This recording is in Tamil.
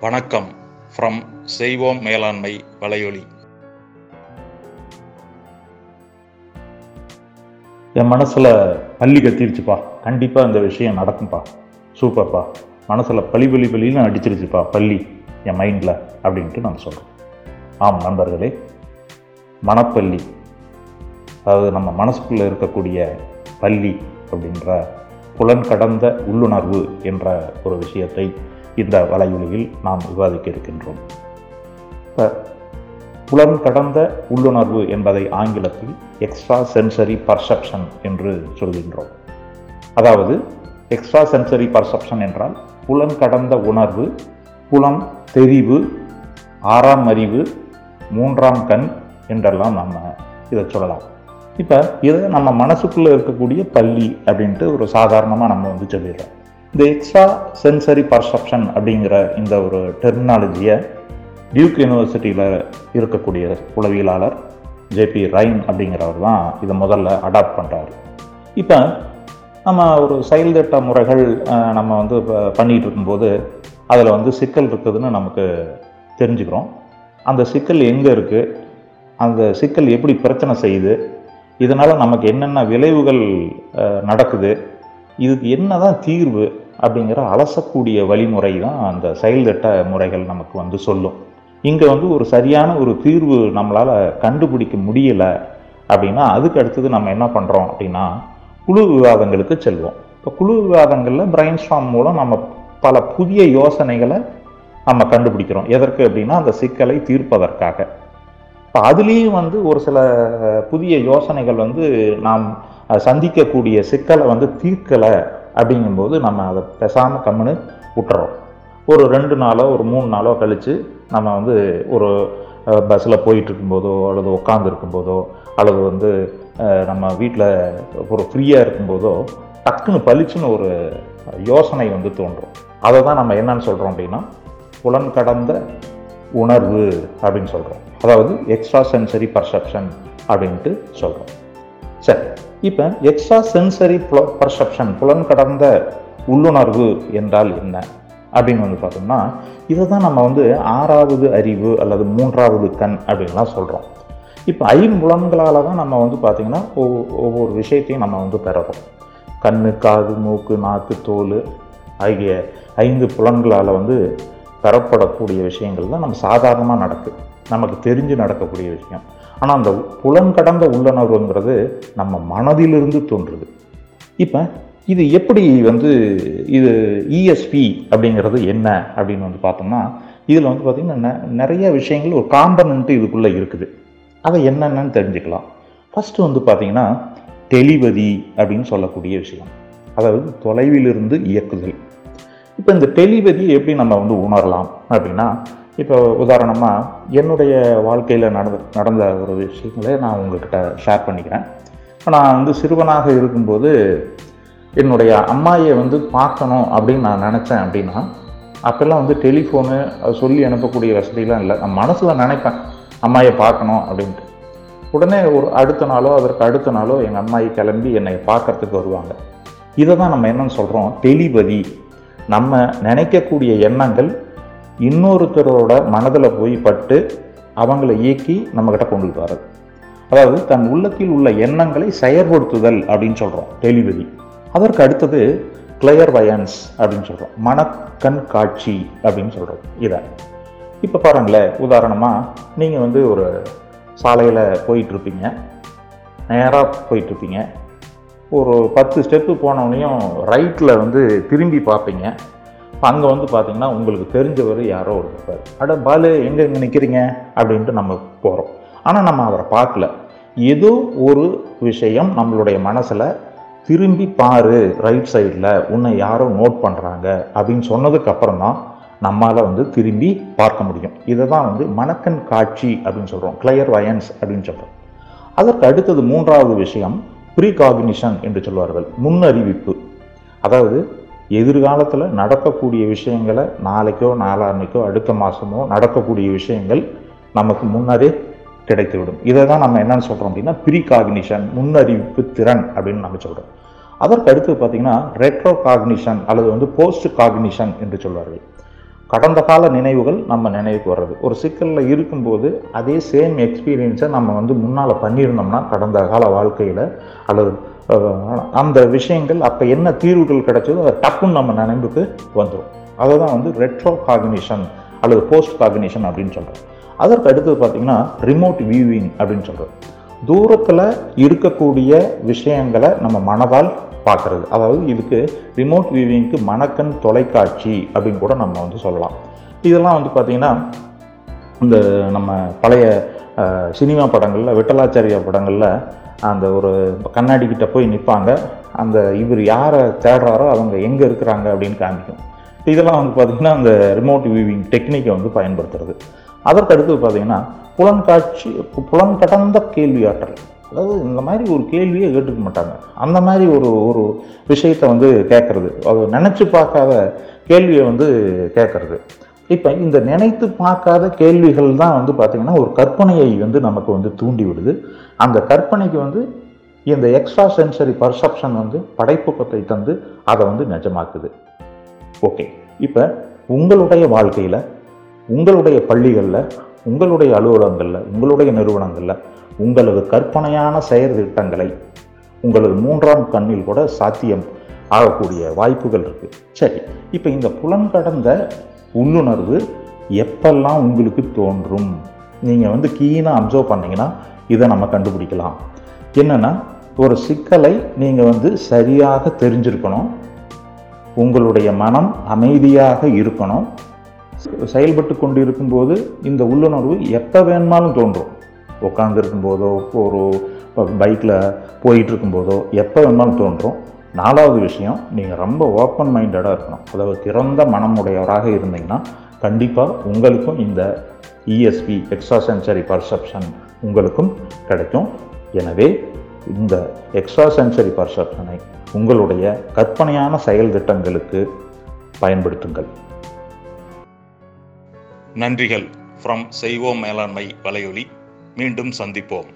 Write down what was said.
வணக்கம் ஃப்ரம் செய்வோம் மேலாண்மை வலையொலி. என் மனசில் பள்ளி கத்திருச்சுப்பா. கண்டிப்பாக இந்த விஷயம் நடக்கும்ப்பா சூப்பர்ப்பா. மனசில் பழி பலி பலின்னு அடிச்சிருச்சுப்பா பள்ளி என் மைண்டில் அப்படின்ட்டு நான் சொல்கிறோம் ஆம் நண்பர்களே மனப்பள்ளி அதாவது நம்ம மனசுக்குள்ளே இருக்கக்கூடிய பள்ளி அப்படின்ற புலன் கடந்த உள்ளுணர்வு என்ற ஒரு விஷயத்தை இந்த வலையொலியில் நாம் விவாதிக்க இருக்கின்றோம். இப்போ புலன் கடந்த உள்ளுணர்வு என்பதை ஆங்கிலத்தில் எக்ஸ்ட்ரா சென்சரி பர்செப்ஷன் என்று சொல்கின்றோம். அதாவது எக்ஸ்ட்ரா சென்சரி பர்செப்ஷன் என்றால் புலன் கடந்த உணர்வு புலம் தெரிவு ஆறாம் அறிவு மூன்றாம் கண் என்றெல்லாம் நம்ம இதை சொல்லலாம். இப்போ இதை நம்ம மனசுக்குள்ளே இருக்கக்கூடிய பள்ளி அப்படின்ட்டு ஒரு சாதாரணமாக நம்ம வந்து சொல்லிடுறோம். இந்த எக்ஸ்ட்ரா சென்சரி பர்செப்ஷன் அப்படிங்கிற இந்த ஒரு டெர்மினாலஜியை டியூக் யூனிவர்சிட்டியில் இருக்கக்கூடிய உளவியலாளர் ஜேபி ரைன் அப்படிங்கிறவர் தான் இதை முதல்ல அடாப்ட் பண்ணுறாரு இப்போ நம்ம ஒரு செயல் திட்ட முறைகள் நம்ம வந்து இப்போ பண்ணிகிட்டு இருக்கும்போது அதில் வந்து சிக்கல் இருக்குதுன்னு நமக்கு தெரிஞ்சுக்கிறோம். அந்த சிக்கல் எங்கே இருக்குது அந்த சிக்கல் எப்படி பிரச்சனை செய்யுது? இதனால் நமக்கு என்னென்ன விளைவுகள் நடக்குது? இதுக்கு என்ன தான் தீர்வு அப்படிங்கிற அலசக்கூடிய வழிமுறை தான் அந்த செயல் திட்ட முறைகள் நமக்கு வந்து சொல்லும். இங்கே வந்து ஒரு சரியான ஒரு தீர்வு நம்மளால் கண்டுபிடிக்க முடியலை அப்படின்னா அதுக்கு அடுத்தது நம்ம என்ன பண்ணுறோம் அப்படின்னா குழு விவாதங்களுக்கு செல்வோம். இப்போ குழு விவாதங்களில் பிரெயின் ஸ்டாம் மூலம் நம்ம பல புதிய யோசனைகளை நம்ம கண்டுபிடிக்கிறோம். எதற்கு அப்படின்னா அந்த சிக்கலை தீர்ப்பதற்காக. இப்போ அதுலேயும் வந்து ஒரு சில புதிய யோசனைகள் வந்து நாம் சந்திக்கக்கூடிய சிக்கலை வந்து தீர்க்கலை அப்படிங்கும்போது நம்ம அதை பேசாமல் கம்முன்னு விட்டுறோம். ஒரு ரெண்டு நாளோ ஒரு மூணு நாளோ கழித்து நம்ம வந்து ஒரு பஸ்ஸில் போயிட்டுருக்கும்போதோ அல்லது உட்காந்துருக்கும்போதோ அல்லது வந்து நம்ம வீட்டில் ஒரு ஃப்ரீயாக இருக்கும்போதோ டக்குன்னு பளிச்சுன்னு ஒரு யோசனை வந்து தோன்றும். அதை தான் நம்ம என்னன்னு சொல்கிறோம் அப்படின்னா புலன் கடந்த உணர்வு அப்படின்னு சொல்கிறோம் அதாவது எக்ஸ்ட்ரா சென்சரி பர்செப்ஷன் அப்படின்ட்டு சொல்கிறோம் சரி இப்போ எக்ஸ்ட்ரா சென்சரி பர்செப்ஷன் புலன் கடந்த உள்ளுணர்வு என்றால் என்ன? அப்படின்னு வந்து பார்த்தோம்னா இதை தான் நம்ம வந்து ஆறாவது அறிவு அல்லது மூன்றாவது கண் அப்படின்லாம் சொல்கிறோம் இப்போ ஐம்புலன்களால் தான் நம்ம வந்து பார்த்திங்கன்னா ஒவ்வொரு ஒவ்வொரு விஷயத்தையும் நம்ம வந்து பெறறோம். கண்ணு காது மூக்கு நாக்கு தோல் ஆகிய ஐந்து புலன்களால் வந்து பெறப்படக்கூடிய விஷயங்கள் தான் நம்ம சாதாரணமாக நடக்குது நமக்கு தெரிஞ்சு நடக்கக்கூடிய விஷயம். ஆனால் அந்த புலன் கடந்த உள்ளுணர்வுங்கிறது நம்ம மனதிலிருந்து தோன்றுது. இப்போ இது எப்படி வந்து இது இஎஸ்பி அப்படிங்கிறது என்ன அப்படின்னு வந்து பார்த்தோம்னா இதில் வந்து பார்த்திங்கன்னா நெ- நிறைய விஷயங்கள் ஒரு காம்பனண்ட்டு இதுக்குள்ளே இருக்குது. அதை என்னென்னு தெரிஞ்சுக்கலாம். ஃபஸ்ட்டு வந்து பார்த்திங்கன்னா டெலிவதி அப்படின்னு சொல்லக்கூடிய விஷயம். அதாவது தொலைவிலிருந்து இயக்குதல். இப்போ இந்த டெலிவரியை எப்படி நம்ம வந்து உணரலாம் அப்படின்னா இப்போ உதாரணமாக என்னுடைய வாழ்க்கையில் நடந்த நடந்த ஒரு விஷயங்களை நான் உங்கள்கிட்ட ஷேர் பண்ணிக்கிறேன். இப்போ நான் வந்து சிறுவனாக இருக்கும்போது என்னுடைய அம்மாயை வந்து பார்க்கணும் அப்படின்னு நான் நினச்சேன் அப்படின்னா அப்போல்லாம் வந்து டெலிஃபோனு சொல்லி அனுப்பக்கூடிய வசதிலாம் இல்லை. நான் மனசில் நினைப்பேன் அம்மாயை பார்க்கணும் அப்படின்ட்டு. உடனே ஒரு அடுத்த நாளோ அதற்கு அடுத்த நாளோ எங்கள் அம்மாயி கிளம்பி என்னை பார்க்கறதுக்கு வருவாங்க. இதை தான் நம்ம என்னன்னு சொல்கிறோம் டெலிபதி. நம்ம நினைக்கக்கூடிய எண்ணங்கள் இன்னொருத்தரோட மனதில் போய் பட்டு அவங்கள இயக்கி நம்மக்கிட்ட கொண்டு வர்றது அதாவது தன் உள்ளத்தில் உள்ள எண்ணங்களை செயற்படுத்துதல் அப்படின்னு சொல்கிறோம் டெலிவரி அதற்கு அடுத்தது கிளையர் வயன்ஸ் அப்படின்னு சொல்கிறோம் மனக்கண் காட்சி அப்படின்னு சொல்கிறோம் இதை. இப்போ பாருங்களேன் உதாரணமாக நீங்கள் வந்து ஒரு சாலையில் போயிட்டுருப்பீங்க நேராக போயிட்டுருப்பீங்க. ஒரு பத்து ஸ்டெப்பு போனவனையும் ரைட்டில் வந்து திரும்பி பார்ப்பீங்க. அங்கே வந்து பார்த்தீங்கன்னா உங்களுக்கு தெரிஞ்சவர் யாரோ ஒரு இருப்பார் அட பாலு எங்கே இங்கே நிற்கிறீங்க அப்படின்ட்டு நம்ம போகிறோம் ஆனால் நம்ம அவரை பார்க்கல. ஏதோ ஒரு விஷயம் நம்மளுடைய மனசில் திரும்பி பாரு ரைட் சைடில் உன்னை யாரோ நோட் பண்ணுறாங்க அப்படின்னு சொன்னதுக்கப்புறம் தான் நம்மால் வந்து திரும்பி பார்க்க முடியும். இதை தான் வந்து மணக்கன் காட்சி அப்படின்னு சொல்கிறோம் கிளையர் வயன்ஸ் அப்படின்னு சொல்கிறோம் அதற்கு அடுத்தது மூன்றாவது விஷயம் ப்ரீகாக்னிஷன் என்று சொல்வார்கள். முன்னறிவிப்பு. அதாவது எதிர்காலத்தில் நடக்கக்கூடிய விஷயங்களை நாளைக்கோ நாளான்னைக்கோ அடுத்த மாதமோ நடக்கக்கூடிய விஷயங்கள் நமக்கு முன்னரே கிடைத்துவிடும். இதை தான் நம்ம என்னென்னு சொல்கிறோம் அப்படின்னா ப்ரீகாக்னிஷன் முன்னறிவிப்பு திறன் அப்படின்னு நம்ம சொல்கிறோம் அதற்கு அடுத்து பார்த்தீங்கன்னா ரெட்ரோ காக்னிஷன் அல்லது வந்து போஸ்ட் காக்னிஷன் என்று சொல்வார்கள். கடந்த கால நினைவுகள் நம்ம நினைவுக்கு வர்றது. ஒரு சிக்கலில் இருக்கும்போது அதே சேம் எக்ஸ்பீரியன்ஸை நம்ம வந்து முன்னால் பண்ணியிருந்தோம்னா கடந்த கால வாழ்க்கையில் அல்லது அந்த விஷயங்கள் அப்போ என்ன தீர்வுகள் கிடைச்சதோ அதை டக்குன்னு நம்ம நினைவுக்கு வந்துடும் அதை தான் வந்து ரெட்ரோ காகினிஷன் அல்லது போஸ்ட் காகினிஷன் அப்படின்னு சொல்கிறோம் அதற்கு அடுத்தது பார்த்தீங்கன்னா ரிமோட் வியூவிங் அப்படின்னு சொல்கிறது தூரத்தில் இருக்கக்கூடிய விஷயங்களை நம்ம மனதால் பார்க்குறது. அதாவது இதுக்கு ரிமோட் வியூவிங்க்கு மணக்கண் தொலைக்காட்சி அப்படின்னு கூட நம்ம வந்து சொல்லலாம். இதெல்லாம் வந்து பார்த்திங்கன்னா இந்த நம்ம பழைய சினிமா படங்களில் விட்டலாச்சாரியா படங்களில் அந்த ஒரு கண்ணாடி கிட்ட போய் நிற்பாங்க அந்த இவர் யாரை தேடுறாரோ அவங்க எங்கே இருக்கிறாங்க அப்படின்னு காமிக்கும். இதெல்லாம் வந்து பார்த்திங்கன்னா அந்த ரிமோட் வியூவிங் டெக்னிக்கை வந்து பயன்படுத்துறது. அதற்கடுத்து பார்த்திங்கன்னா பார்த்தீங்கன்னா புலன்காட்சி புலன் கடந்த கேள்வியாற்றல். அதாவது இந்த மாதிரி ஒரு கேள்வியே கேட்டுக்க மாட்டாங்க. அந்த மாதிரி ஒரு ஒரு விஷயத்தை வந்து கேட்கறது அது நினச்சி பார்க்காத கேள்வியை வந்து கேட்கறது இப்போ இந்த நினைத்து பார்க்காத கேள்விகள் தான் வந்து பார்த்திங்கன்னா ஒரு கற்பனையை வந்து நமக்கு வந்து தூண்டி விடுது. அந்த கற்பனைக்கு வந்து இந்த எக்ஸ்ட்ரா சென்சரி பர்செப்ஷன் வந்து படைப்புக்கத்தை தந்து அதை வந்து நிஜமாக்குது. ஓகே இப்போ உங்களுடைய வாழ்க்கையில் உங்களுடைய பள்ளிகளில் உங்களுடைய அலுவலகங்களில் உங்களுடைய நிறுவனங்களில் உங்களது கற்பனையான செயற்திட்டங்களை உங்களது மூன்றாம் கண்ணில் கூட சாத்தியம் ஆகக்கூடிய வாய்ப்புகள் இருக்குது சரி இப்போ இந்த புலன் கடந்த உள்ளுணர்வு எப்பெல்லாம் உங்களுக்கு தோன்றும்? நீங்கள் வந்து கீனாக அப்சர்வ் பண்ணீங்கன்னா இதை நம்ம கண்டுபிடிக்கலாம். என்னென்னா ஒரு சிக்கலை நீங்கள் வந்து சரியாக தெரிஞ்சிருக்கணும். உங்களுடைய மனம் அமைதியாக இருக்கணும். செயல்பட்டு கொண்டு இருக்கும்போது இந்த உள்ளுணர்வு எப்போ வேணுமாலும் தோன்றும். உட்காந்துருக்கும் போதோ ஒரு பைக்கில் போயிட்டு இருக்கும்போதோ எப்போ வேணுமாலும் தோன்றும். நாலாவது விஷயம் நீங்கள் ரொம்ப ஓப்பன் மைண்டடாக இருக்கணும். அதாவது திறந்த மனமுடையவராக இருந்தீங்கன்னா கண்டிப்பாக உங்களுக்கும் இந்த இஎஸ்பி எக்ஸ்ட்ரா சென்சரி பர்செப்ஷன் உங்களுக்கும் கிடைக்கும். எனவே இந்த எக்ஸ்ட்ரா சென்சரி பர்செப்ஷனை உங்களுடைய கற்பனையான செயல் திட்டங்களுக்கு பயன்படுத்துங்கள். நன்றிகள் ஃப்ரம் செய்வோம் மேலாண்மை வலையொலி. மீண்டும் சந்திப்போம்.